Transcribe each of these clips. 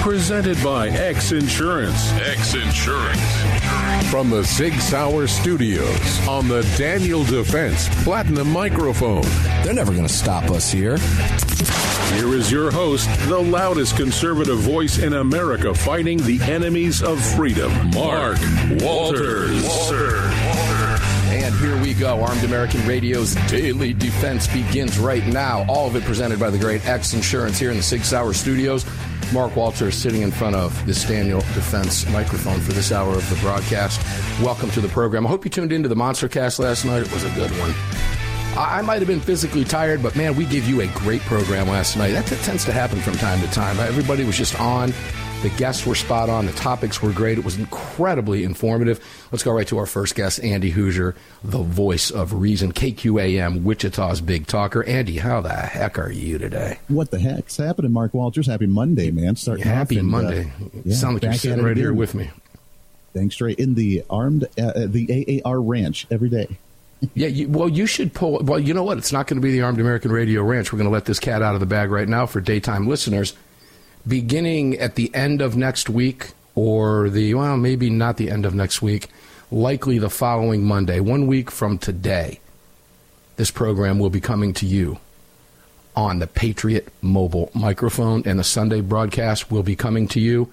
Presented by X Insurance. X Insurance. From the Sig Sauer Studios on the Daniel Defense Platinum Microphone. They're never going to stop us here. Here is your host, the loudest conservative voice in America fighting the enemies of freedom, Mark Walters. Walters. And here we go. Armed American Radio's Daily Defense begins right now. All of it presented by the great X Insurance here in the Sig Sauer Studios. Mark Walter is sitting in front of this Daniel Defense microphone for this hour of the broadcast. Welcome to the program. I hope you tuned into the Monster Cast last night. It was a good one. I might have been physically tired, but man, we gave you a great program last night. That, that tends to happen from time to time. Everybody was just on. The guests were spot on. The topics were great. It was incredibly informative. Let's go right to our first guest, Andy Hooser, the voice of reason, KQAM, Wichita's big talker. Andy, how the heck are you today? What the heck's happening, Mark Walters? Happy Monday, man. Starting happy and, Monday. Uh, yeah, sound like you're sitting right here with me. Thanks, straight in the armed, uh, uh the AAR ranch every day yeah, you, well, you should pull. Well, you know what? It's not going to be the Armed American Radio Ranch. We're going to let this cat out of the bag right now for daytime listeners. Beginning at the end of next week, or the, well, maybe not the end of next week, likely the following Monday, one week from today, this program will be coming to you. On the Patriot mobile microphone, and the Sunday broadcast will be coming to you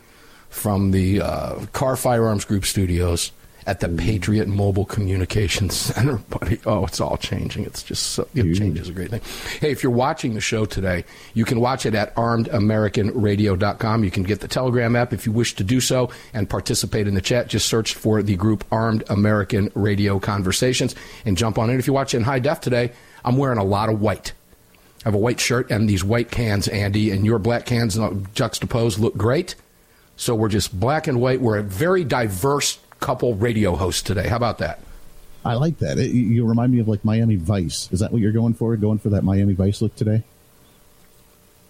from the uh, Kahr Firearms Group studios at the Patriot Mobile Communications Center, buddy. Oh, it's all changing. It's just so, it change is a great thing. Hey, if you're watching the show today, you can watch it at armedamericanradio.com. You can get the Telegram app if you wish to do so and participate in the chat. Just search for the group Armed American Radio Conversations and jump on it. If you watch it in high def today, I'm wearing a lot of white. I have a white shirt and these white cans, Andy, and your black cans juxtaposed look great. So we're just black and white. We're a very diverse couple radio hosts today. How about that? I like that. It, you remind me of like Miami Vice. Is that what you're going for? Going for that Miami Vice look today?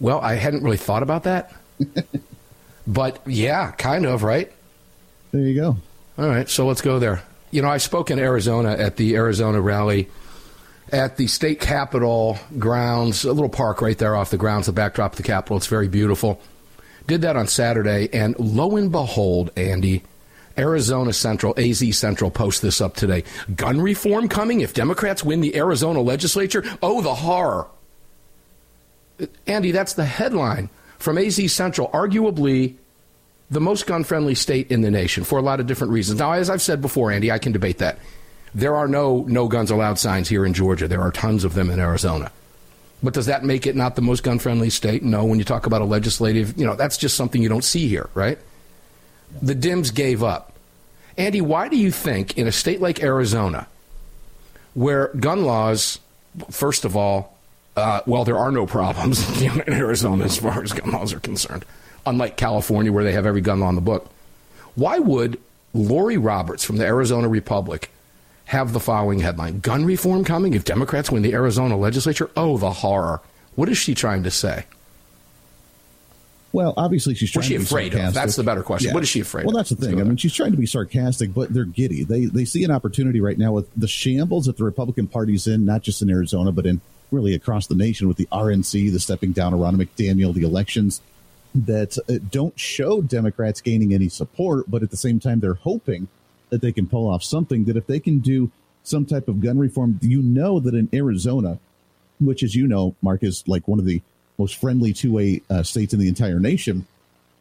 Well, I hadn't really thought about that. but yeah, kind of, right? There you go. All right, so let's go there. You know, I spoke in Arizona at the Arizona rally at the state capitol grounds, a little park right there off the grounds, the backdrop of the Capitol. It's very beautiful. Did that on Saturday, and lo and behold, Andy, Arizona Central, AZ Central post this up today. Gun reform coming if Democrats win the Arizona legislature? Oh, the horror. Andy, that's the headline from AZ Central, arguably the most gun friendly state in the nation for a lot of different reasons. Now, as I've said before, Andy, I can debate that. There are no no guns allowed signs here in Georgia. There are tons of them in Arizona. But does that make it not the most gun friendly state? No, when you talk about a legislative, you know, that's just something you don't see here, right? The Dems gave up. Andy, why do you think in a state like Arizona, where gun laws, first of all, uh, well, there are no problems in Arizona as far as gun laws are concerned, unlike California where they have every gun law in the book. Why would Laurie Roberts from the Arizona Republic have the following headline Gun reform coming if Democrats win the Arizona legislature? Oh, the horror. What is she trying to say? Well, obviously she's trying What's she to be afraid sarcastic. of? That's the better question. Yeah. What is she afraid well, of? Well, that's the thing. I mean, she's trying to be sarcastic, but they're giddy. They they see an opportunity right now with the shambles that the Republican Party's in, not just in Arizona, but in really across the nation with the RNC, the stepping down of Ronna McDaniel, the elections that uh, don't show Democrats gaining any support, but at the same time they're hoping that they can pull off something that if they can do some type of gun reform, you know that in Arizona, which as you know, Mark is like one of the most friendly two-way uh, states in the entire nation.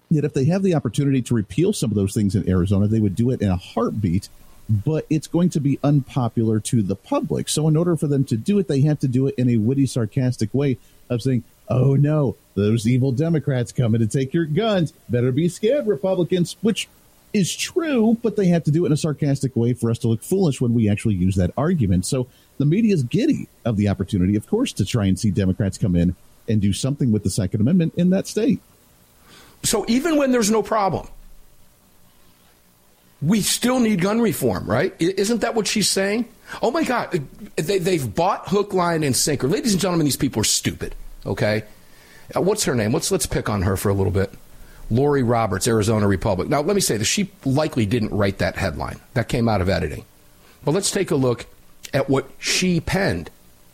Yet, if they have the opportunity to repeal some of those things in Arizona, they would do it in a heartbeat. But it's going to be unpopular to the public. So, in order for them to do it, they have to do it in a witty, sarcastic way of saying, "Oh no, those evil Democrats coming to take your guns. Better be scared, Republicans." Which is true, but they have to do it in a sarcastic way for us to look foolish when we actually use that argument. So the media is giddy of the opportunity, of course, to try and see Democrats come in and do something with the Second Amendment in that state. So even when there's no problem, we still need gun reform, right? Isn't that what she's saying? Oh my God, they, they've bought hook, line, and sinker. Ladies and gentlemen, these people are stupid. Okay, uh, what's her name? Let's let's pick on her for a little bit. Laurie Roberts, Arizona Republic. Now, let me say this: she likely didn't write that headline. That came out of editing. But let's take a look at what she penned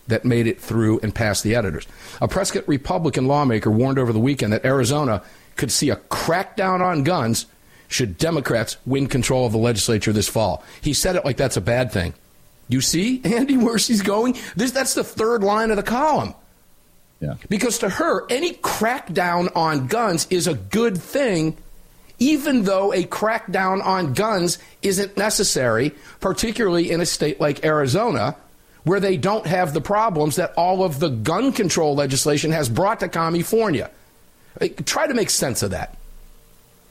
that made it through and past the editors. A Prescott Republican lawmaker warned over the weekend that Arizona could see a crackdown on guns should Democrats win control of the legislature this fall. He said it like that's a bad thing. You see, Andy, where she's going? This, that's the third line of the column. Yeah. Because to her, any crackdown on guns is a good thing, even though a crackdown on guns isn't necessary, particularly in a state like Arizona, where they don't have the problems that all of the gun control legislation has brought to California. Try to make sense of that.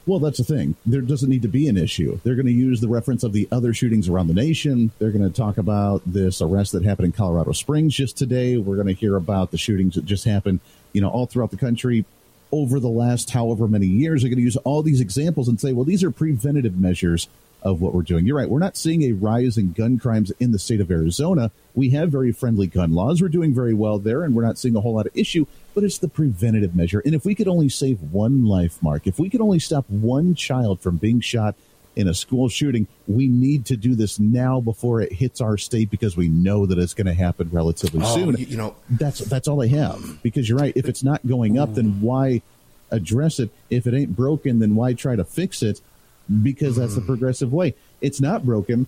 Well, that's the thing. There doesn't need to be an issue. They're going to use the reference of the other shootings around the nation. They're going to talk about this arrest that happened in Colorado Springs just today. We're going to hear about the shootings that just happened, you know, all throughout the country over the last however many years. They're going to use all these examples and say, well, these are preventative measures of what we're doing. You're right. We're not seeing a rise in gun crimes in the state of Arizona. We have very friendly gun laws. We're doing very well there, and we're not seeing a whole lot of issue but it's the preventative measure. And if we could only save one life, Mark, if we could only stop one child from being shot in a school shooting, we need to do this now before it hits our state because we know that it's going to happen relatively oh, soon. You know, that's that's all I have. Because you're right. If it's not going up, then why address it? If it ain't broken, then why try to fix it? Because that's the mm. progressive way. It's not broken.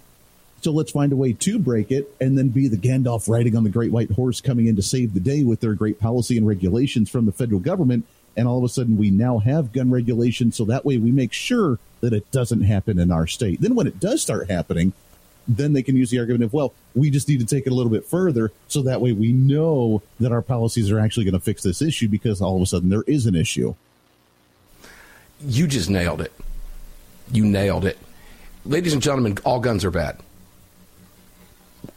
So let's find a way to break it and then be the Gandalf riding on the great white horse coming in to save the day with their great policy and regulations from the federal government. And all of a sudden, we now have gun regulations. So that way, we make sure that it doesn't happen in our state. Then, when it does start happening, then they can use the argument of, well, we just need to take it a little bit further. So that way, we know that our policies are actually going to fix this issue because all of a sudden there is an issue. You just nailed it. You nailed it. Ladies and gentlemen, all guns are bad.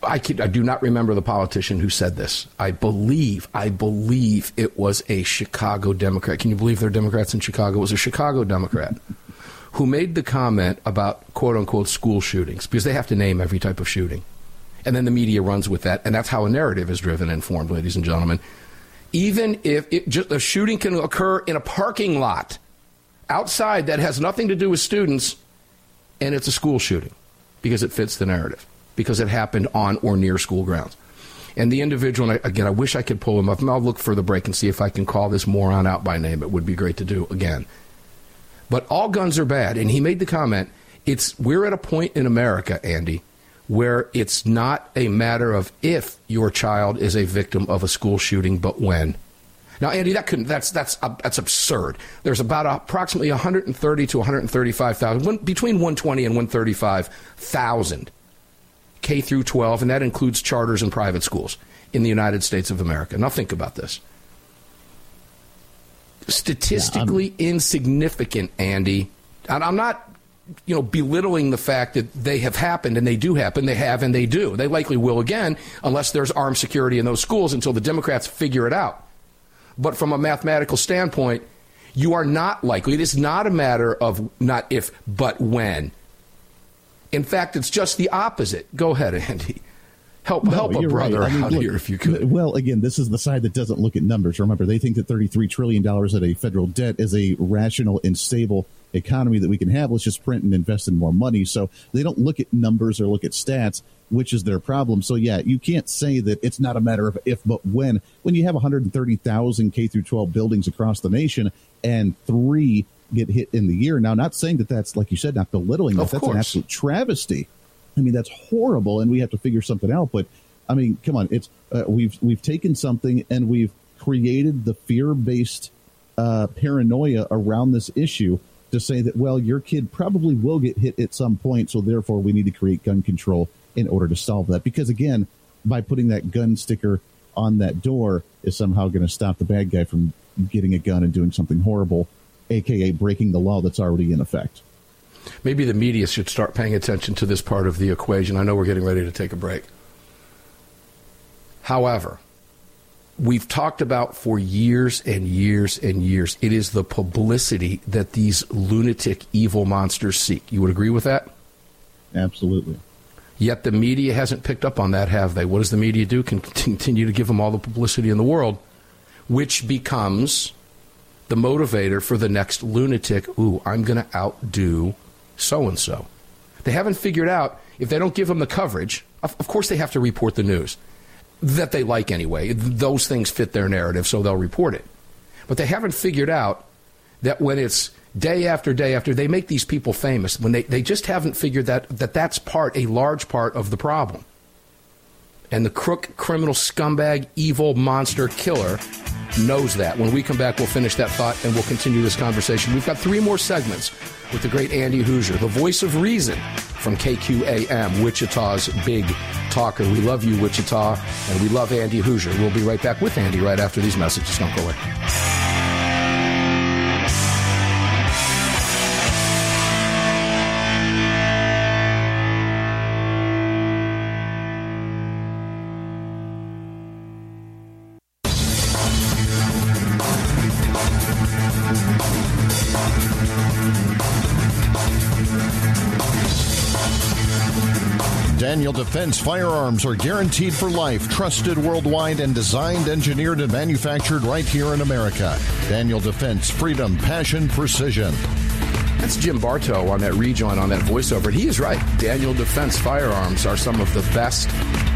I, I do not remember the politician who said this. I believe, I believe it was a Chicago Democrat. Can you believe there are Democrats in Chicago? It was a Chicago Democrat who made the comment about quote unquote school shootings because they have to name every type of shooting. And then the media runs with that, and that's how a narrative is driven and formed, ladies and gentlemen. Even if it, just, a shooting can occur in a parking lot outside that has nothing to do with students, and it's a school shooting because it fits the narrative because it happened on or near school grounds. And the individual, and again, I wish I could pull him up. I'll look for the break and see if I can call this moron out by name. It would be great to do again. But all guns are bad. And he made the comment it's we're at a point in America, Andy, where it's not a matter of if your child is a victim of a school shooting, but when. Now, Andy, that couldn't. That's that's uh, that's absurd. There's about approximately 130 to 135,000, between 120 and 135 thousand K through 12, and that includes charters and private schools in the United States of America. Now think about this. Statistically yeah, insignificant, Andy. And I'm not, you know, belittling the fact that they have happened and they do happen. They have and they do. They likely will again, unless there's armed security in those schools until the Democrats figure it out. But from a mathematical standpoint, you are not likely. It is not a matter of not if, but when. In fact, it's just the opposite. Go ahead, Andy. Help no, help a brother right. I mean, out look, here if you could. Well, again, this is the side that doesn't look at numbers. Remember, they think that $33 trillion at a federal debt is a rational and stable economy that we can have. Let's just print and invest in more money. So they don't look at numbers or look at stats, which is their problem. So yeah, you can't say that it's not a matter of if but when. When you have 130,000 K through 12 buildings across the nation and three get hit in the year. Now, not saying that that's, like you said, not belittling that. That's course. an absolute travesty. I mean, that's horrible, and we have to figure something out. But I mean, come on, it's uh, we've we've taken something and we've created the fear based uh, paranoia around this issue to say that well, your kid probably will get hit at some point, so therefore we need to create gun control in order to solve that. Because again, by putting that gun sticker on that door is somehow going to stop the bad guy from getting a gun and doing something horrible aka breaking the law that's already in effect. Maybe the media should start paying attention to this part of the equation. I know we're getting ready to take a break. However, we've talked about for years and years and years. It is the publicity that these lunatic, evil monsters seek. You would agree with that? Absolutely. Yet the media hasn't picked up on that, have they? What does the media do? Can continue to give them all the publicity in the world, which becomes the motivator for the next lunatic. Ooh, I'm going to outdo so and so. They haven't figured out if they don't give them the coverage. Of, of course, they have to report the news that they like anyway. Those things fit their narrative, so they'll report it. But they haven't figured out that when it's day after day after, they make these people famous. When they, they just haven't figured that, that that's part, a large part of the problem. And the crook, criminal, scumbag, evil, monster, killer knows that. When we come back, we'll finish that thought and we'll continue this conversation. We've got three more segments with the great Andy Hooser, the voice of reason from KQAM, Wichita's big talker. We love you, Wichita, and we love Andy Hooser. We'll be right back with Andy right after these messages. Don't go away. Daniel Defense firearms are guaranteed for life, trusted worldwide, and designed, engineered, and manufactured right here in America. Daniel Defense, freedom, passion, precision. That's Jim Bartow on that rejoin on that voiceover. He is right. Daniel Defense firearms are some of the best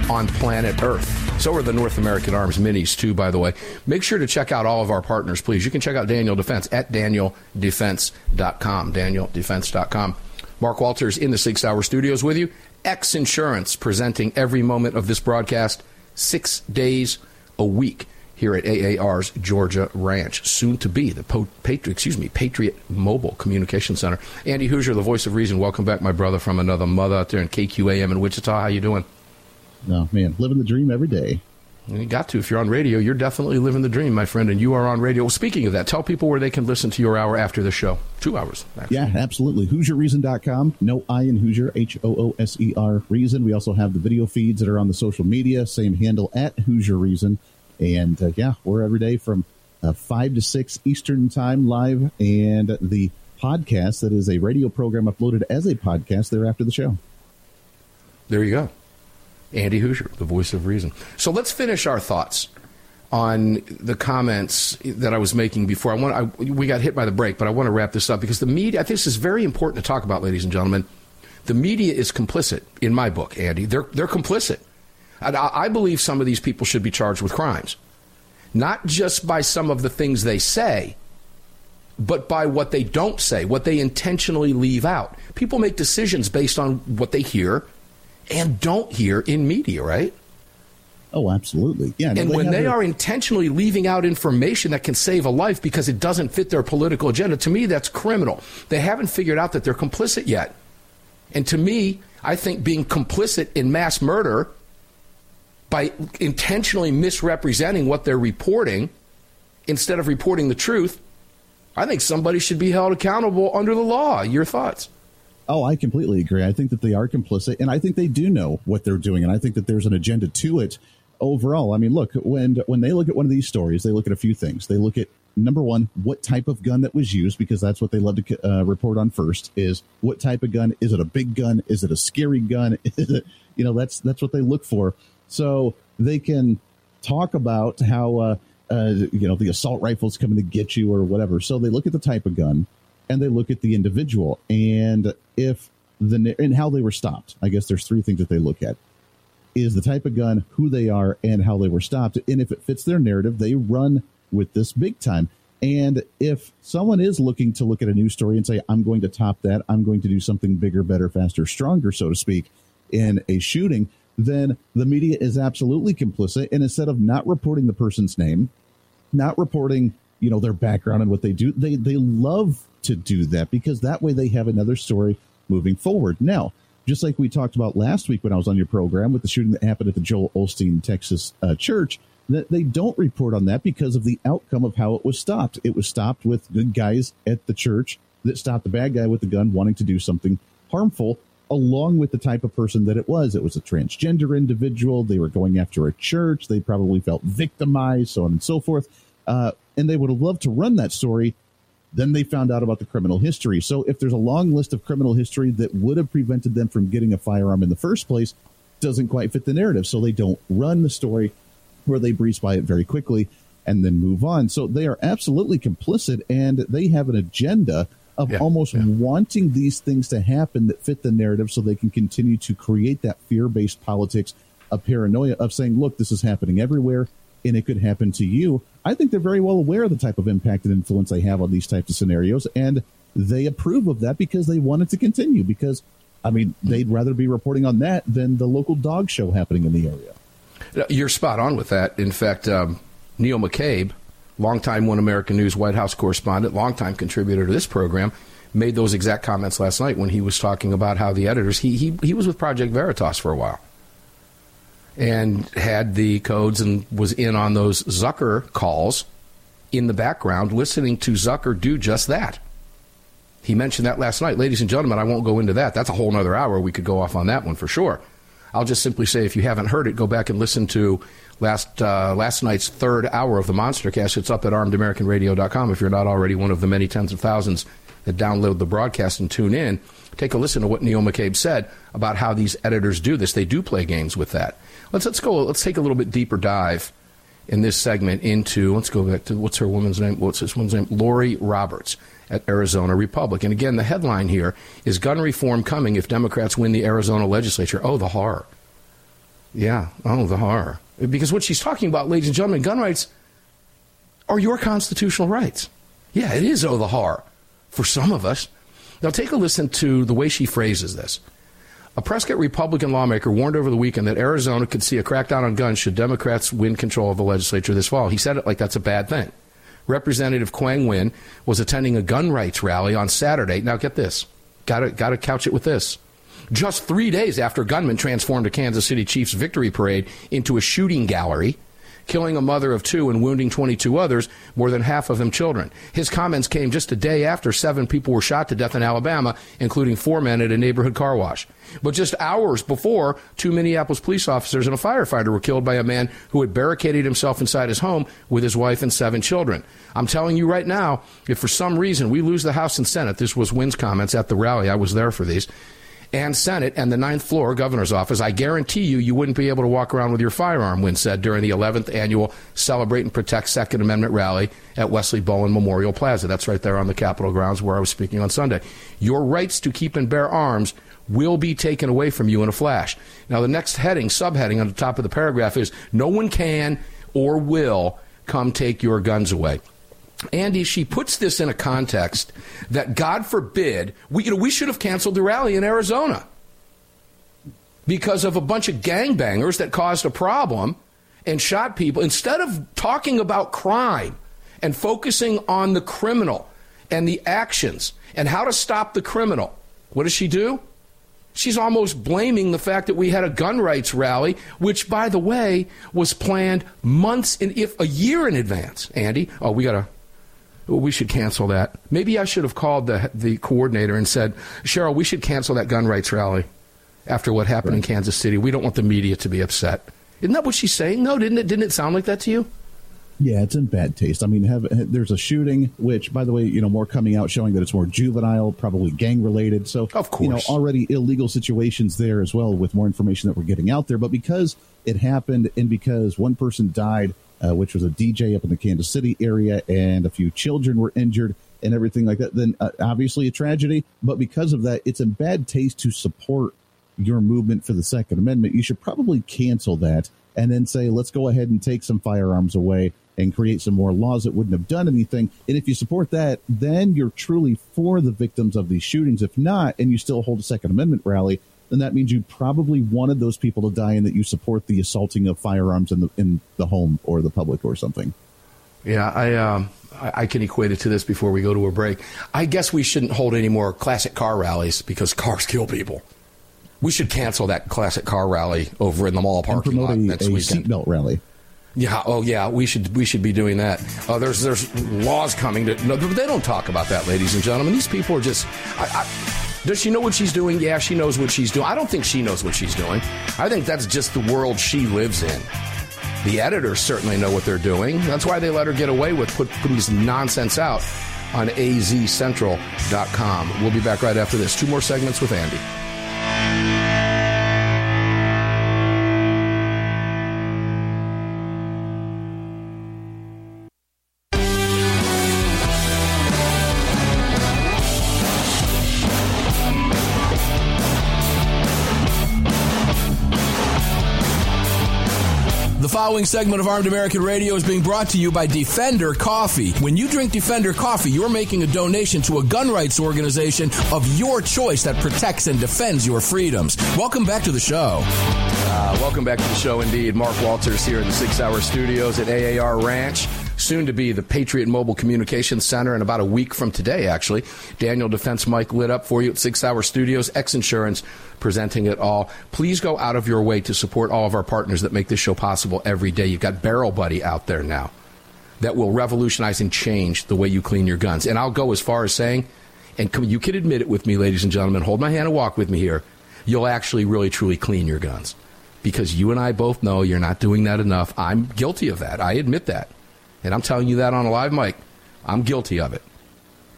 on planet Earth. So are the North American Arms Minis, too, by the way. Make sure to check out all of our partners, please. You can check out Daniel Defense at danieldefense.com. Danieldefense.com. Mark Walters in the Sig Sauer studios with you. X Insurance presenting every moment of this broadcast six days a week here at AAR's Georgia Ranch, soon to be the po- Patriot, excuse me, Patriot Mobile Communication Center. Andy Hooser, the voice of reason. Welcome back, my brother from another mother out there in KQAM in Wichita. How you doing? No, man, living the dream every day. You got to. If you're on radio, you're definitely living the dream, my friend, and you are on radio. Well, speaking of that, tell people where they can listen to your hour after the show. Two hours. Actually. Yeah, absolutely. HooserReason.com. No I in Hooser, H O O S E R Reason. We also have the video feeds that are on the social media, same handle at Hooser Reason. And uh, yeah, we're every day from uh, 5 to 6 Eastern Time live, and the podcast that is a radio program uploaded as a podcast there after the show. There you go. Andy Hooser, the voice of reason. So let's finish our thoughts on the comments that I was making before. I want I, we got hit by the break, but I want to wrap this up because the media. I think this is very important to talk about, ladies and gentlemen. The media is complicit in my book, Andy. They're they're complicit. I, I believe some of these people should be charged with crimes, not just by some of the things they say, but by what they don't say, what they intentionally leave out. People make decisions based on what they hear and don't hear in media, right? Oh, absolutely. Yeah. and when they their... are intentionally leaving out information that can save a life because it doesn't fit their political agenda, to me, that's criminal. They haven't figured out that they're complicit yet. And to me, I think being complicit in mass murder by intentionally misrepresenting what they're reporting instead of reporting the truth, I think somebody should be held accountable under the law. Your thoughts? Oh, I completely agree. I think that they are complicit, and I think they do know what they're doing, and I think that there's an agenda to it overall. I mean, look when when they look at one of these stories, they look at a few things. They look at number one, what type of gun that was used, because that's what they love to uh, report on first. Is what type of gun? Is it a big gun? Is it a scary gun? Is it you know that's that's what they look for. So they can talk about how uh, uh, you know the assault rifle's coming to get you or whatever. So they look at the type of gun and they look at the individual and if the and how they were stopped. I guess there's three things that they look at: is the type of gun, who they are, and how they were stopped. And if it fits their narrative, they run with this big time. And if someone is looking to look at a news story and say, "I'm going to top that. I'm going to do something bigger, better, faster, stronger," so to speak, in a shooting, then the media is absolutely complicit. And instead of not reporting the person's name, not reporting you know their background and what they do, they they love to do that because that way they have another story moving forward. Now, just like we talked about last week when I was on your program with the shooting that happened at the Joel Osteen, Texas uh, church, that they don't report on that because of the outcome of how it was stopped. It was stopped with good guys at the church that stopped the bad guy with the gun wanting to do something harmful along with the type of person that it was. It was a transgender individual. They were going after a church. They probably felt victimized, so on and so forth. Uh, and they would have loved to run that story. Then they found out about the criminal history. So if there's a long list of criminal history that would have prevented them from getting a firearm in the first place, doesn't quite fit the narrative. So they don't run the story where they breeze by it very quickly and then move on. So they are absolutely complicit and they have an agenda of yeah, almost yeah. wanting these things to happen that fit the narrative so they can continue to create that fear based politics of paranoia of saying, look, this is happening everywhere and it could happen to you. I think they're very well aware of the type of impact and influence they have on these types of scenarios and they approve of that because they want it to continue because I mean, they'd rather be reporting on that than the local dog show happening in the area. You're spot on with that. In fact, um, Neil McCabe longtime One American News White House correspondent, longtime contributor to this program, made those exact comments last night when he was talking about how the editors he he, he was with Project Veritas for a while and had the codes and was in on those Zucker calls in the background listening to Zucker do just that. He mentioned that last night. Ladies and gentlemen, I won't go into that. That's a whole other hour. We could go off on that one for sure. I'll just simply say if you haven't heard it, go back and listen to last uh, last night's third hour of the Monster Cast. It's up at armedamericanradio.com if you're not already one of the many tens of thousands that download the broadcast and tune in. Take a listen to what Neil McCabe said about how these editors do this. They do play games with that. Let's let's go. Let's take a little bit deeper dive in this segment into. Let's go back to what's her woman's name? What's this woman's name? Laurie Roberts at Arizona Republic. And again, the headline here is gun reform coming if Democrats win the Arizona legislature. Oh, the horror. Yeah. Oh, the horror. Because what she's talking about, ladies and gentlemen, gun rights are your constitutional rights. Yeah, it is, oh, the horror for some of us. Now, take a listen to the way she phrases this. A Prescott Republican lawmaker warned over the weekend that Arizona could see a crackdown on guns should Democrats win control of the legislature this fall. He said it like that's a bad thing. Representative Quang Nguyen was attending a gun rights rally on Saturday. Now, get this. Got to got to couch it with this just three days after gunmen transformed a Kansas City Chiefs victory parade into a shooting gallery, killing a mother of two and wounding 22 others, more than half of them children. His comments came just a day after seven people were shot to death in Alabama, including four men at a neighborhood car wash. But just hours before, two Minneapolis police officers and a firefighter were killed by a man who had barricaded himself inside his home with his wife and seven children. I'm telling you right now, if for some reason we lose the House and Senate, this was Nguyen's comments at the rally, I was there for these and Senate and the ninth floor governor's office, I guarantee you, you wouldn't be able to walk around with your firearm, Nguyen said during the 11th annual Celebrate and Protect Second Amendment rally at Wesley Bolin Memorial Plaza. That's right there on the Capitol grounds where I was speaking on Sunday. Your rights to keep and bear arms will be taken away from you in a flash. Now, the next heading, subheading on the top of the paragraph is No one can or will come take your guns away. Andy, she puts this in a context that, God forbid, we, you know, we should have canceled the rally in Arizona because of a bunch of gangbangers that caused a problem and shot people. Instead of talking about crime and focusing on the criminal and the actions and how to stop the criminal, what does she do? She's almost blaming the fact that we had a gun rights rally, which, by the way, was planned months and if a year in advance. Andy, oh, we got to we should cancel that. Maybe I should have called the the coordinator and said, Cheryl, we should cancel that gun rights rally after what happened right. in Kansas City. We don't want the media to be upset. Isn't that what she's saying? No, didn't it? Didn't it sound like that to you? Yeah, it's in bad taste. I mean, have, there's a shooting, which, by the way, you know, more coming out showing that it's more juvenile, probably gang related. So, of course, you know, already illegal situations there as well, with more information that we're getting out there. But because it happened, and because one person died uh, which was a DJ up in the Kansas City area, and a few children were injured and everything like that. Then uh, obviously a tragedy, but because of that, it's in bad taste to support your movement for the Second Amendment. You should probably cancel that and then say, let's go ahead and take some firearms away and create some more laws that wouldn't have done anything. And if you support that, then you're truly for the victims of these shootings. If not, and you still hold a Second Amendment rally, then that means you probably wanted those people to die and that you support the assaulting of firearms in the in the home or the public or something. Yeah, I um, I, can equate it to this before we go to a break. I guess we shouldn't hold any more classic car rallies because cars kill people. We should cancel that classic car rally over in the mall parking lot next a weekend. seatbelt rally. Yeah. Oh, yeah. We should we should be doing that. Uh, there's there's laws coming to. No, they don't talk about that, ladies and gentlemen. These people are just. I, I, does she know what she's doing? Yeah, she knows what she's doing. I don't think she knows what she's doing. I think that's just the world she lives in. The editors certainly know what they're doing. That's why they let her get away with put, putting this nonsense out on azcentral.com. We'll be back right after this. Two more segments with Andy. Following segment of Armed American Radio is being brought to you by Defender Coffee. When you drink Defender Coffee, you're making a donation to a gun rights organization of your choice that protects and defends your freedoms. Welcome back to the show. Uh, welcome back to the show, indeed. Mark Walters here in the Sig Sauer Studios at AAR Ranch soon to be the Patriot Mobile Communications Center in about a week from today, actually. Daniel Defense Mike lit up for you at Sig Sauer Studios, X Insurance presenting it all. Please go out of your way to support all of our partners that make this show possible every day. You've got Barrel Buddy out there now that will revolutionize and change the way you clean your guns. And I'll go as far as saying, and you can admit it with me, ladies and gentlemen, hold my hand and walk with me here. You'll actually really truly clean your guns because you and I both know you're not doing that enough. I'm guilty of that. I admit that. And I'm telling you that on a live mic. I'm guilty of it.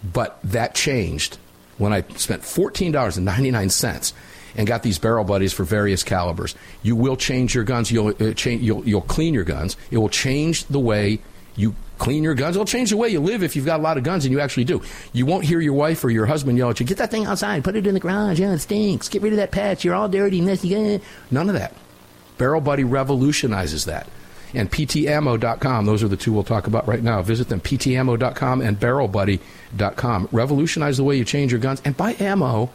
But that changed when I spent $14.99 and got these barrel buddies for various calibers. You will change your guns. You'll, uh, change, you'll, you'll clean your guns. It will change the way you clean your guns. It'll change the way you live if you've got a lot of guns, and you actually do. You won't hear your wife or your husband yell at you, get that thing outside, put it in the garage. Yeah, it stinks. Get rid of that patch. You're all dirty. None of that. Barrel Buddy revolutionizes that and ptammo.com. Those are the two we'll talk about right now. Visit them, ptammo.com and barrelbuddy.com. Revolutionize the way you change your guns and buy ammo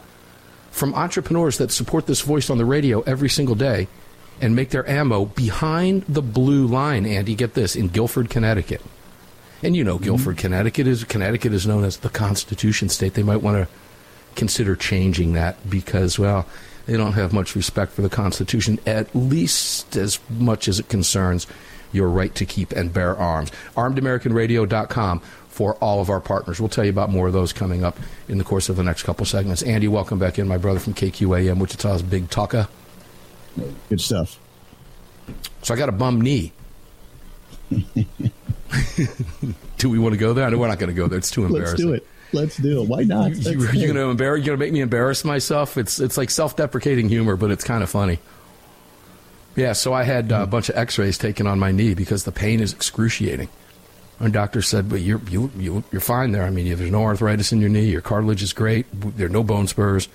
from entrepreneurs that support this voice on the radio every single day and make their ammo behind the blue line, Andy. Get this, in Guilford, Connecticut. And you know mm-hmm. Guilford, Connecticut is Connecticut is known as the Constitution State. They might want to consider changing that because, well, they don't have much respect for the Constitution, at least as much as it concerns your right to keep and bear arms. ArmedAmericanRadio.com for all of our partners. We'll tell you about more of those coming up in the course of the next couple segments. Andy, welcome back in, my brother from KQAM, Wichita's Big Talker. Good stuff. So I got a bum knee. do we want to go there? I know we're not going to go there. It's too embarrassing. Let's do it. Let's do it. Why not? You, are going to embarrass? You're going to make me embarrass myself? It's it's like self-deprecating humor, but it's kind of funny. Yeah, so I had uh, a bunch of X-rays taken on my knee because the pain is excruciating. And doctor said, "But you're you, you you're fine there. I mean, there's no arthritis in your knee. Your cartilage is great. There are no bone spurs.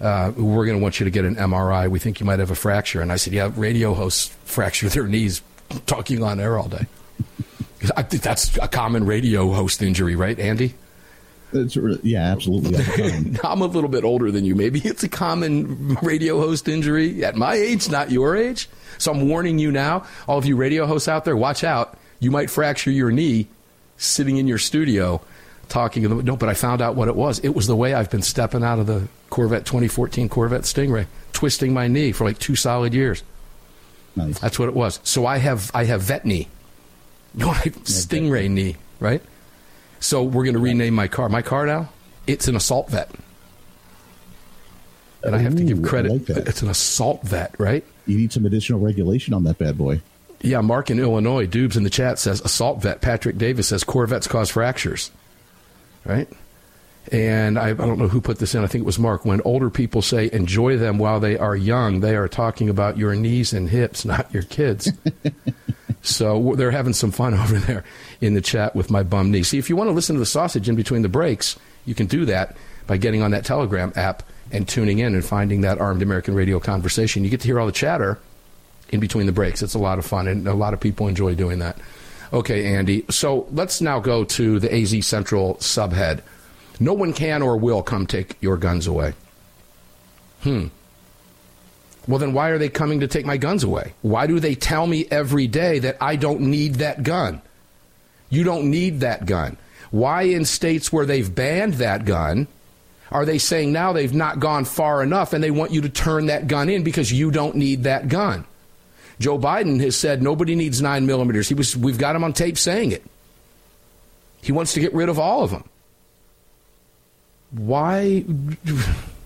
Uh, we're going to want you to get an MRI. We think you might have a fracture." And I said, "Yeah, radio hosts fracture their knees talking on air all day. I think that's a common radio host injury, right, Andy?" It's, yeah, absolutely. I'm a little bit older than you. Maybe it's a common radio host injury at my age, not your age. So I'm warning you now, all of you radio hosts out there, watch out. You might fracture your knee sitting in your studio talking. No, but I found out what it was. It was the way I've been stepping out of the Corvette 2014 Corvette Stingray, twisting my knee for like two solid years. Nice. That's what it was. So I have I have vet knee. No, I Stingray knee, right? So we're going to rename my car. My car now, it's an assault vet. And I have to give credit. Like it's an assault vet, right? You need some additional regulation on that bad boy. Yeah, Mark in Illinois, Dubes in the chat says assault vet. Patrick Davis says Corvettes cause fractures, right? And I, I, don't know who put this in. I think it was Mark. When older people say enjoy them while they are young, they are talking about your knees and hips, not your kids. so they're having some fun over there in the chat with my bum knee. See, if you want to listen to the sausage in between the breaks, you can do that by getting on that Telegram app and tuning in and finding that Armed American Radio conversation. You get to hear all the chatter in between the breaks. It's a lot of fun, and a lot of people enjoy doing that. Okay, Andy. So let's now go to the AZ Central subhead. No one can or will come take your guns away. Hmm. Well, then why are they coming to take my guns away? Why do they tell me every day that I don't need that gun? You don't need that gun. Why, in states where they've banned that gun, are they saying now they've not gone far enough and they want you to turn that gun in because you don't need that gun? Joe Biden has said nobody needs nine millimeters. He was, we've got him on tape saying it. He wants to get rid of all of them. Why?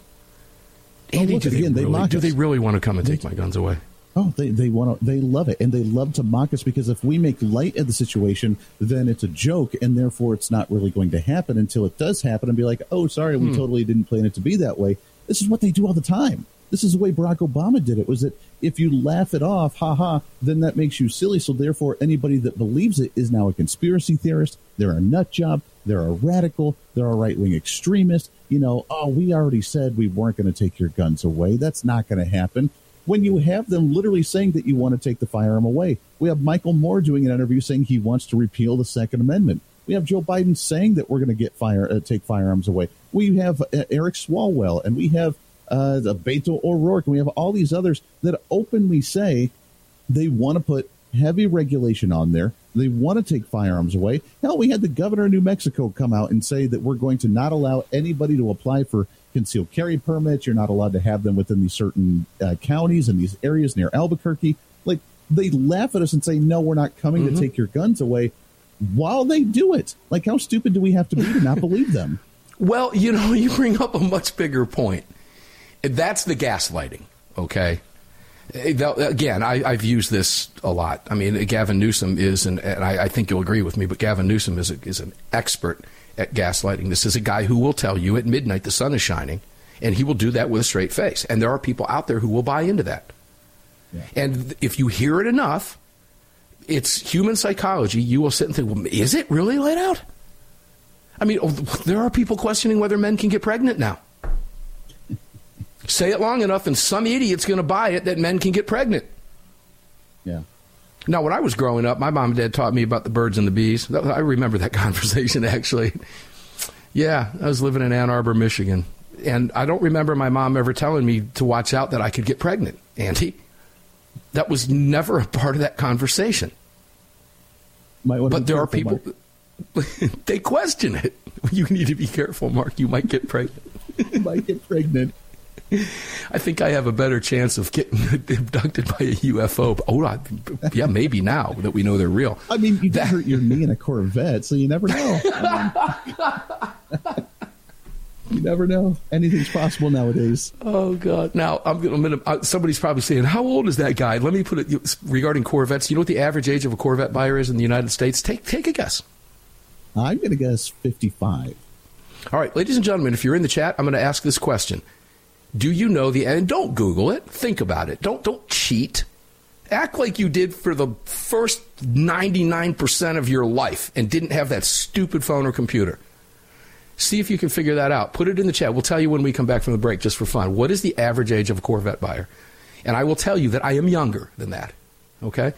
Oh, Andy, look, do, they again, they really, mock do us. they really want to come and take my guns away? Oh, they, they want to they love it and they love to mock us because if we make light of the situation, then it's a joke and therefore it's not really going to happen until it does happen and be like, oh, sorry, we hmm. totally didn't plan it to be that way. This is what they do all the time. This is the way Barack Obama did it. Was that if you laugh it off, ha ha, then that makes you silly. So therefore, anybody that believes it is now a conspiracy theorist. They're a nut job. They're a radical. They're a right wing extremist. You know, oh, we already said we weren't going to take your guns away. That's not going to happen when you have them literally saying that you want to take the firearm away. We have Michael Moore doing an interview saying he wants to repeal the Second Amendment. We have Joe Biden saying that we're going to get fire uh, take firearms away. We have uh, Eric Swalwell and we have uh, the Beto O'Rourke and we have all these others that openly say they want to put heavy regulation on there. They want to take firearms away. Hell, we had the governor of New Mexico come out and say that we're going to not allow anybody to apply for concealed carry permits. You're not allowed to have them within these certain uh, counties and these areas near Albuquerque. Like they laugh at us and say, "No, we're not coming Mm-hmm. to take your guns away." While they do it, like how stupid do we have to be to not believe them? Well, you know, you bring up a much bigger point. That's the gaslighting, okay? Eh, Again, I, I've used this a lot. I mean, Gavin Newsom is, an, and I, I think you'll agree with me, but Gavin Newsom is, a, is an expert at gaslighting. This is a guy who will tell you at midnight the sun is shining, and he will do that with a straight face. And there are people out there who will buy into that. And if you hear it enough, it's human psychology. You will sit and think, well, is it really laid out? I mean, oh, there are people questioning whether men can get pregnant now. Say it long enough, and some idiot's going to buy it that men can get pregnant. Yeah. Now, when I was growing up, my mom and dad taught me about the birds and the bees. I remember that conversation, actually. Yeah, I was living in Ann Arbor, Michigan. And I don't remember my mom ever telling me to watch out that I could get pregnant, Andy. That was never a part of that conversation. But there are people, they question it. You need to be careful, Mark. You might get pregnant. You might get pregnant. I think I have a better chance of getting abducted by a UFO. Oh, yeah, maybe now that we know they're real. I mean, you That- hurt your knee in a Corvette, so you never know. I mean, you never know. Anything's possible nowadays. Oh God! Now I'm gonna. I'm gonna uh, somebody's probably saying, "How old is that guy?" Let me put it regarding Corvettes. You know what the average age of a Corvette buyer is in the United States? Take take a guess. I'm going to guess 55. All right, ladies and gentlemen, if you're in the chat, I'm going to ask this question: Do you know the? And don't Google it. Think about it. Don't don't cheat. Act like you did for the first 99% of your life and didn't have that stupid phone or computer. See if you can figure that out. Put it in the chat. We'll tell you when we come back from the break, just for fun. What is the average age of a Corvette buyer? And I will tell you that I am younger than that. Okay?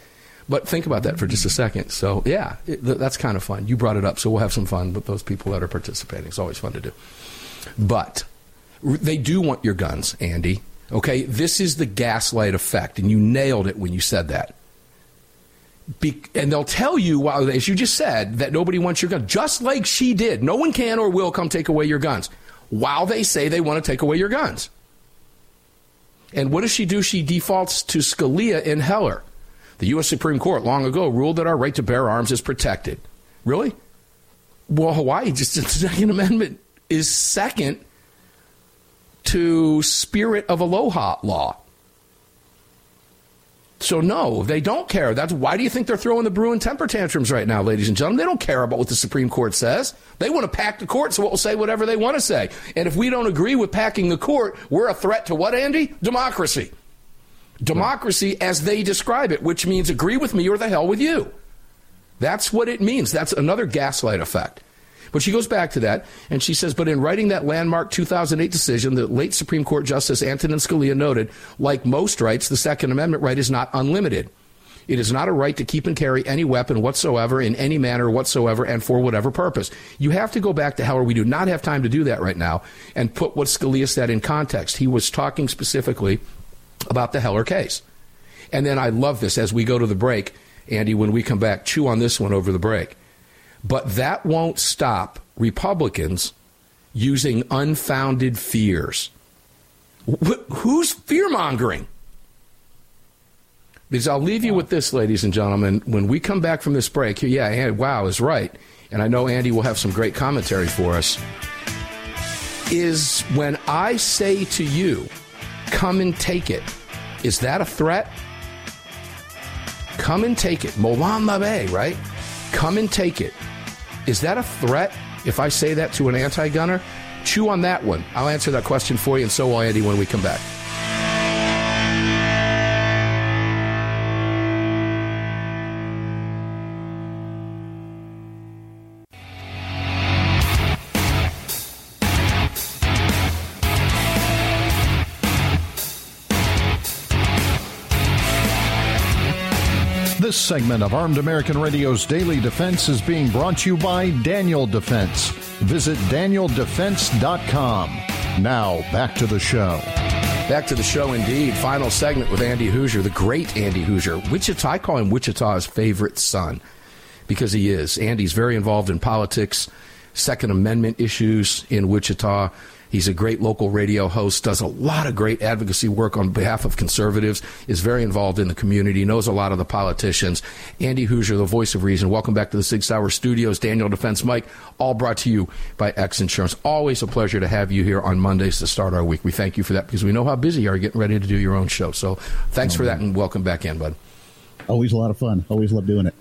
But think about that for just a second. So, yeah, it, th- that's kind of fun. You brought it up, so we'll have some fun with those people that are participating. It's always fun to do. But they do want your guns, Andy. Okay? This is the gaslight effect, and you nailed it when you said that. Be- and they'll tell you, as you just said, that nobody wants your gun, just like she did. No one can or will come take away your guns while they say they want to take away your guns. And what does she do? She defaults to Scalia in Heller. The U.S. Supreme Court long ago ruled that our right to bear arms is protected. Really? Well, Hawaii, just the Second Amendment is second to spirit of aloha law. So no, they don't care. That's why do you think they're throwing the Bruen temper tantrums right now, ladies and gentlemen? They don't care about what the Supreme Court says. They want to pack the court so it will say whatever they want to say. And if we don't agree with packing the court, we're a threat to what, Andy? Democracy. Democracy as they describe it, which means agree with me or the hell with you. That's what it means. That's another gaslight effect. But she goes back to that and she says, but in writing that landmark 2008 decision, the late Supreme Court Justice Antonin Scalia noted, like most rights, the Second Amendment right is not unlimited. It is not a right to keep and carry any weapon whatsoever in any manner whatsoever and for whatever purpose. You have to go back to Heller. We do not have time to do that right now and put what Scalia said in context. He was talking specifically about the Heller case. And then I love this as we go to the break, Andy, when we come back, chew on this one over the break. But that won't stop Republicans using unfounded fears. Wh- who's fear mongering? Because I'll leave you with this, ladies and gentlemen. When we come back from this break, yeah, Andy, wow is right. And I know Andy will have some great commentary for us. Is when I say to you, come and take it, is that a threat? Come and take it. Molon Labe, right? Come and take it. Is that a threat if I say that to an anti gunner? Chew on that one. I'll answer that question for you, and so will Andy when we come back. Segment of Armed American Radio's Daily Defense is being brought to you by Daniel Defense. Visit danieldefense.com. Now, back to the show. Back to the show, indeed. Final segment with Andy Hooser, the great Andy Hooser. Wichita, I call him Wichita's favorite son because he is. Andy's very involved in politics, Second Amendment issues in Wichita. He's a great local radio host, does a lot of great advocacy work on behalf of conservatives, is very involved in the community, knows a lot of the politicians. Andy Hooser, the voice of reason. Welcome back to the Sig Sauer Studios. Daniel Defense Mike, all brought to you by X Insurance. Always a pleasure to have you here on Mondays to start our week. We thank you for that because we know how busy you are getting ready to do your own show. So thanks for that and welcome back in, bud. Always a lot of fun. Always love doing it.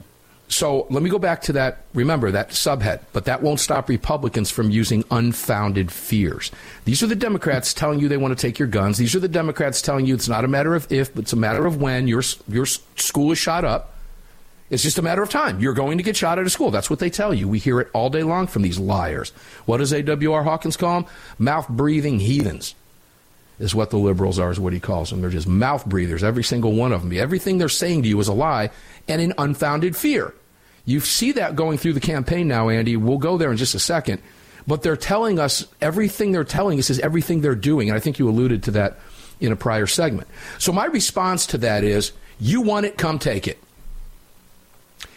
So let me go back to that. Remember that subhead, but that won't stop Republicans from using unfounded fears. These are the Democrats telling you they want to take your guns. These are the Democrats telling you it's not a matter of if, but it's a matter of when your your school is shot up. It's just a matter of time. You're going to get shot at a school. That's what they tell you. We hear it all day long from these liars. What does A.W.R. Hawkins call them? Mouth breathing heathens is what the liberals are, is what he calls them. They're just mouth breathers, every single one of them. Everything they're saying to you is a lie and an unfounded fear. You see that going through the campaign now, Andy. We'll go there in just a second. But they're telling us everything they're telling us is everything they're doing. And I think you alluded to that in a prior segment. So my response to that is you want it, come take it.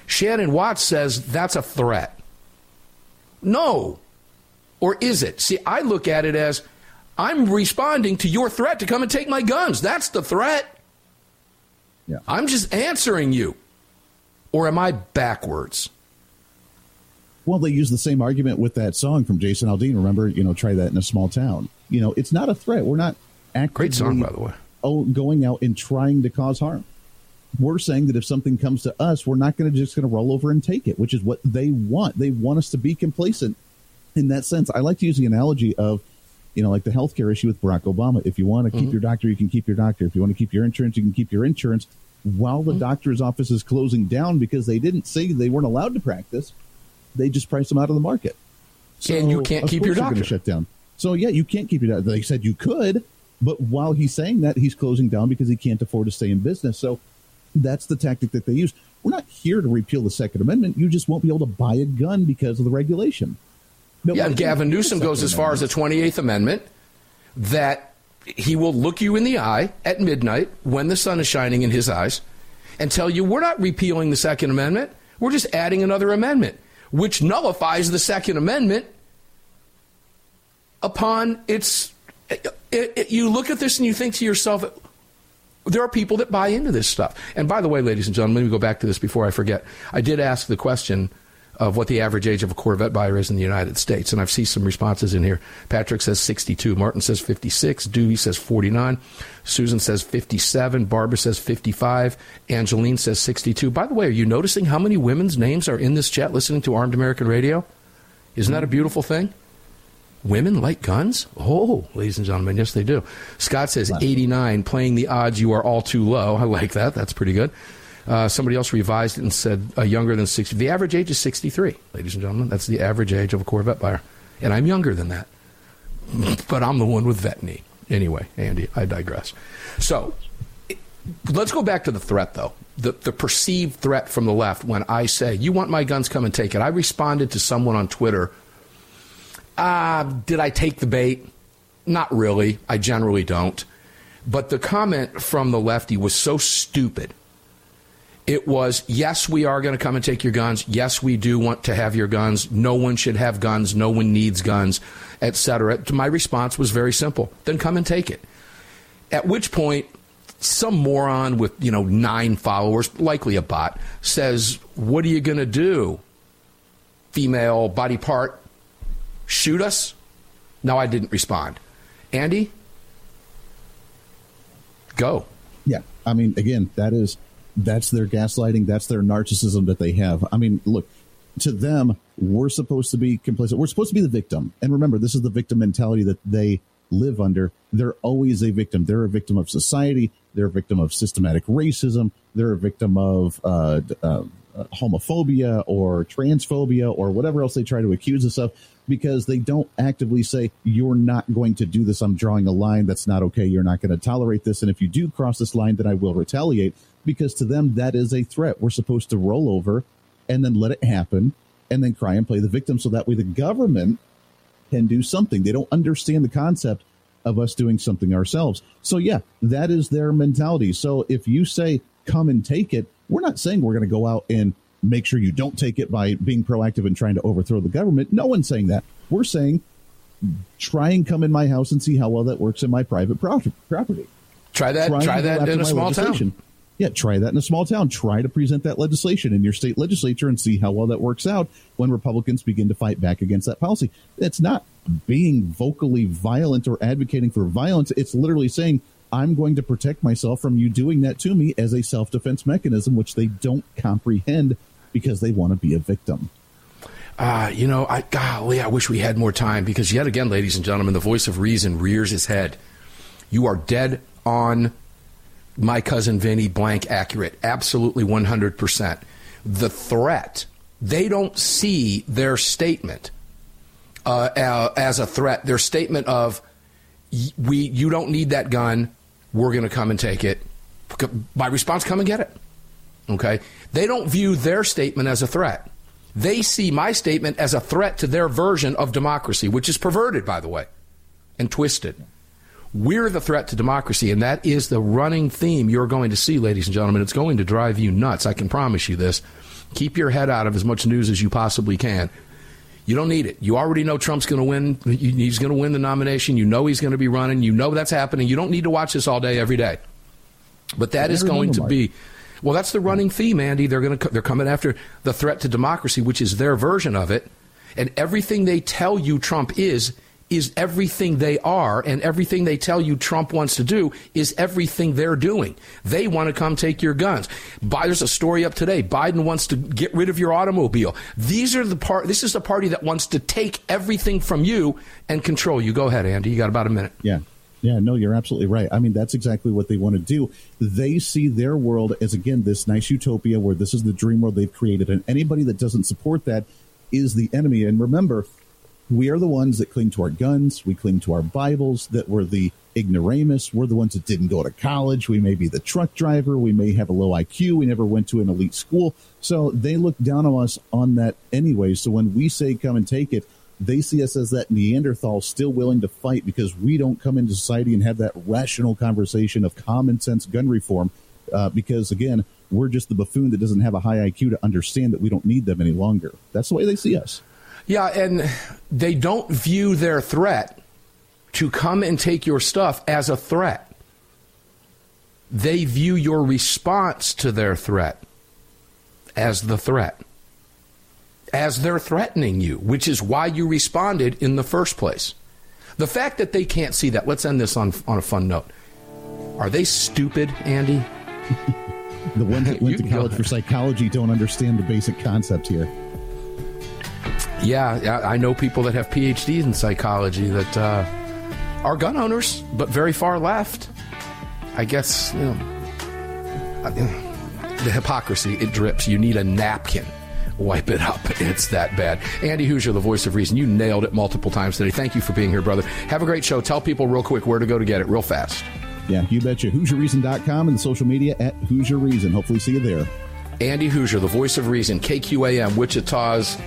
Shannon Watts says that's a threat. No. Or is it? See, I look at it as I'm responding to your threat to come and take my guns. That's the threat. Yeah. I'm just answering you. Or am I backwards? Well, they use the same argument with that song from Jason Aldean. Remember, you know, try that in a small town. You know, it's not a threat. We're not actively great song, by the way. Oh, going out and trying to cause harm. We're saying that if something comes to us, we're not going to just going to roll over and take it, which is what they want. They want us to be complacent. In that sense, I like to use the analogy of, you know, like the healthcare issue with Barack Obama. If you want to keep mm-hmm. your doctor, you can keep your doctor. If you want to keep your insurance, you can keep your insurance while the mm-hmm. doctor's office is closing down because they didn't say they weren't allowed to practice. They just priced them out of the market. So, and you can't keep your doctor. Shut down. So yeah, you can't keep your doctor. They said you could, but while he's saying that, he's closing down because he can't afford to stay in business. So that's the tactic that they use. We're not here to repeal the Second Amendment. You just won't be able to buy a gun because of the regulation. No, yeah, Gavin Newsom goes as far as the 28th Amendment that he will look you in the eye at midnight when the sun is shining in his eyes and tell you we're not repealing the Second Amendment. We're just adding another amendment, which nullifies the Second Amendment upon its. It, it, you look at this and you think to yourself, there are people that buy into this stuff. And by the way, ladies and gentlemen, let me go back to this before I forget. I did ask the question of what the average age of a Corvette buyer is in the United States. And I've seen some responses in here. Patrick says 62. Martin says 56. Dewey says 49. Susan says 57. Barbara says 55. Angeline says 62. By the way, are you noticing how many women's names are in this chat listening to Armed American Radio? Isn't that a beautiful thing? Women like guns? Oh, ladies and gentlemen, yes, they do. Scott says 89, playing the odds you are all too low. I like that. That's pretty good. Uh, somebody else revised it and said uh, younger than 60. The average age is 63, ladies and gentlemen. That's the average age of a Corvette buyer. And I'm younger than that. but I'm the one with vet knee. Anyway, Andy, I digress. So let's go back to the threat, though. The, the perceived threat from the left when I say, You want my guns, come and take it. I responded to someone on Twitter, uh, Did I take the bait? Not really. I generally don't. But the comment from the lefty was so stupid it was, yes, we are going to come and take your guns. Yes, we do want to have your guns. No one should have guns. No one needs guns, etc. My response was very simple. Then come and take it. At which point, some moron with you know nine followers, likely a bot, says, "What are you going to do? Female body part, shoot us?" No, I didn't respond. Andy, go. Yeah, I mean, again, that is that's their gaslighting. That's their narcissism that they have. I mean, look, to them, we're supposed to be complacent. We're supposed to be the victim. And remember, this is the victim mentality that they live under. They're always a victim. They're a victim of society. They're a victim of systematic racism. They're a victim of uh, uh, homophobia or transphobia or whatever else they try to accuse us of because they don't actively say, You're not going to do this. I'm drawing a line. That's not okay. You're not going to tolerate this. And if you do cross this line, then I will retaliate because to them, that is a threat. We're supposed to roll over and then let it happen and then cry and play the victim so that way the government can do something. They don't understand the concept of us doing something ourselves. So, yeah, that is their mentality. So, if you say, come and take it, we're not saying we're going to go out and make sure you don't take it by being proactive and trying to overthrow the government. No one's saying that. We're saying, try and come in my house and see how well that works in my private property. Try that. Try, try that in a small town. Yeah, try that in a small town. Try to present that legislation in your state legislature and see how well that works out when Republicans begin to fight back against that policy. It's not being vocally violent or advocating for violence. It's literally saying, I'm going to protect myself from you doing that to me as a self defense mechanism, which they don't comprehend because they want to be a victim. Uh, you know, I golly, I wish we had more time because yet again, ladies and gentlemen, the voice of reason rears his head. You are dead on my cousin Vinny blank accurate. Absolutely 100%. The threat, they don't see their statement uh, uh, as a threat. Their statement of, we, you don't need that gun, we're going to come and take it. My response, come and get it. Okay? They don't view their statement as a threat. They see my statement as a threat to their version of democracy, which is perverted, by the way, and twisted. We're the threat to democracy, and that is the running theme you're going to see, ladies and gentlemen. It's going to drive you nuts. I can promise you this. Keep your head out of as much news as you possibly can. You don't need it. You already know Trump's going to win. He's going to win the nomination. You know he's going to be running. You know that's happening. You don't need to watch this all day, every day. But that is going to be. Well, that's the running theme, Andy. They're going to they're coming after the threat to democracy, which is their version of it, and everything they tell you Trump is is everything they are, and everything they tell you Trump wants to do is everything they're doing. They want to come take your guns. There's a story up today. Biden wants to get rid of your automobile. These are the part. This is the party that wants to take everything from you and control you. Go ahead, Andy. You got about a minute. Yeah. Yeah, no, you're absolutely right. I mean, that's exactly what they want to do. They see their world as, again, this nice utopia where this is the dream world they've created. And anybody that doesn't support that is the enemy. And remember, we are the ones that cling to our guns. We cling to our Bibles, that we're the ignoramus. We're the ones that didn't go to college. We may be the truck driver. We may have a low IQ. We never went to an elite school. So they look down on us on that anyway. So when we say come and take it, they see us as that Neanderthal still willing to fight because we don't come into society and have that rational conversation of common sense gun reform. Uh, because again, we're just the buffoon that doesn't have a high IQ to understand that we don't need them any longer. That's the way they see us. Yeah, and they don't view their threat to come and take your stuff as a threat. They view your response to their threat as the threat, as they're threatening you, which is why you responded in the first place. The fact that they can't see that, let's end this on, on a fun note. Are they stupid, Andy? the ones that went to college for psychology don't understand the basic concept here. Yeah, I know people that have PhDs in psychology that uh, are gun owners, but very far left. I guess, you know, the hypocrisy, it drips. You need a napkin. Wipe it up. It's that bad. Andy Hooser, the voice of reason. You nailed it multiple times today. Thank you for being here, brother. Have a great show. Tell people real quick where to go to get it, real fast. Yeah, you betcha. HooserReason.com and the social media at Hooser Reason. Hopefully, see you there. Andy Hoosier, the voice of reason, KQAM, Wichita's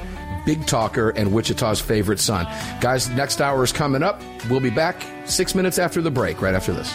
big talker, and Wichita's favorite son. Guys, next hour is coming up. We'll be back six minutes after the break, right after this.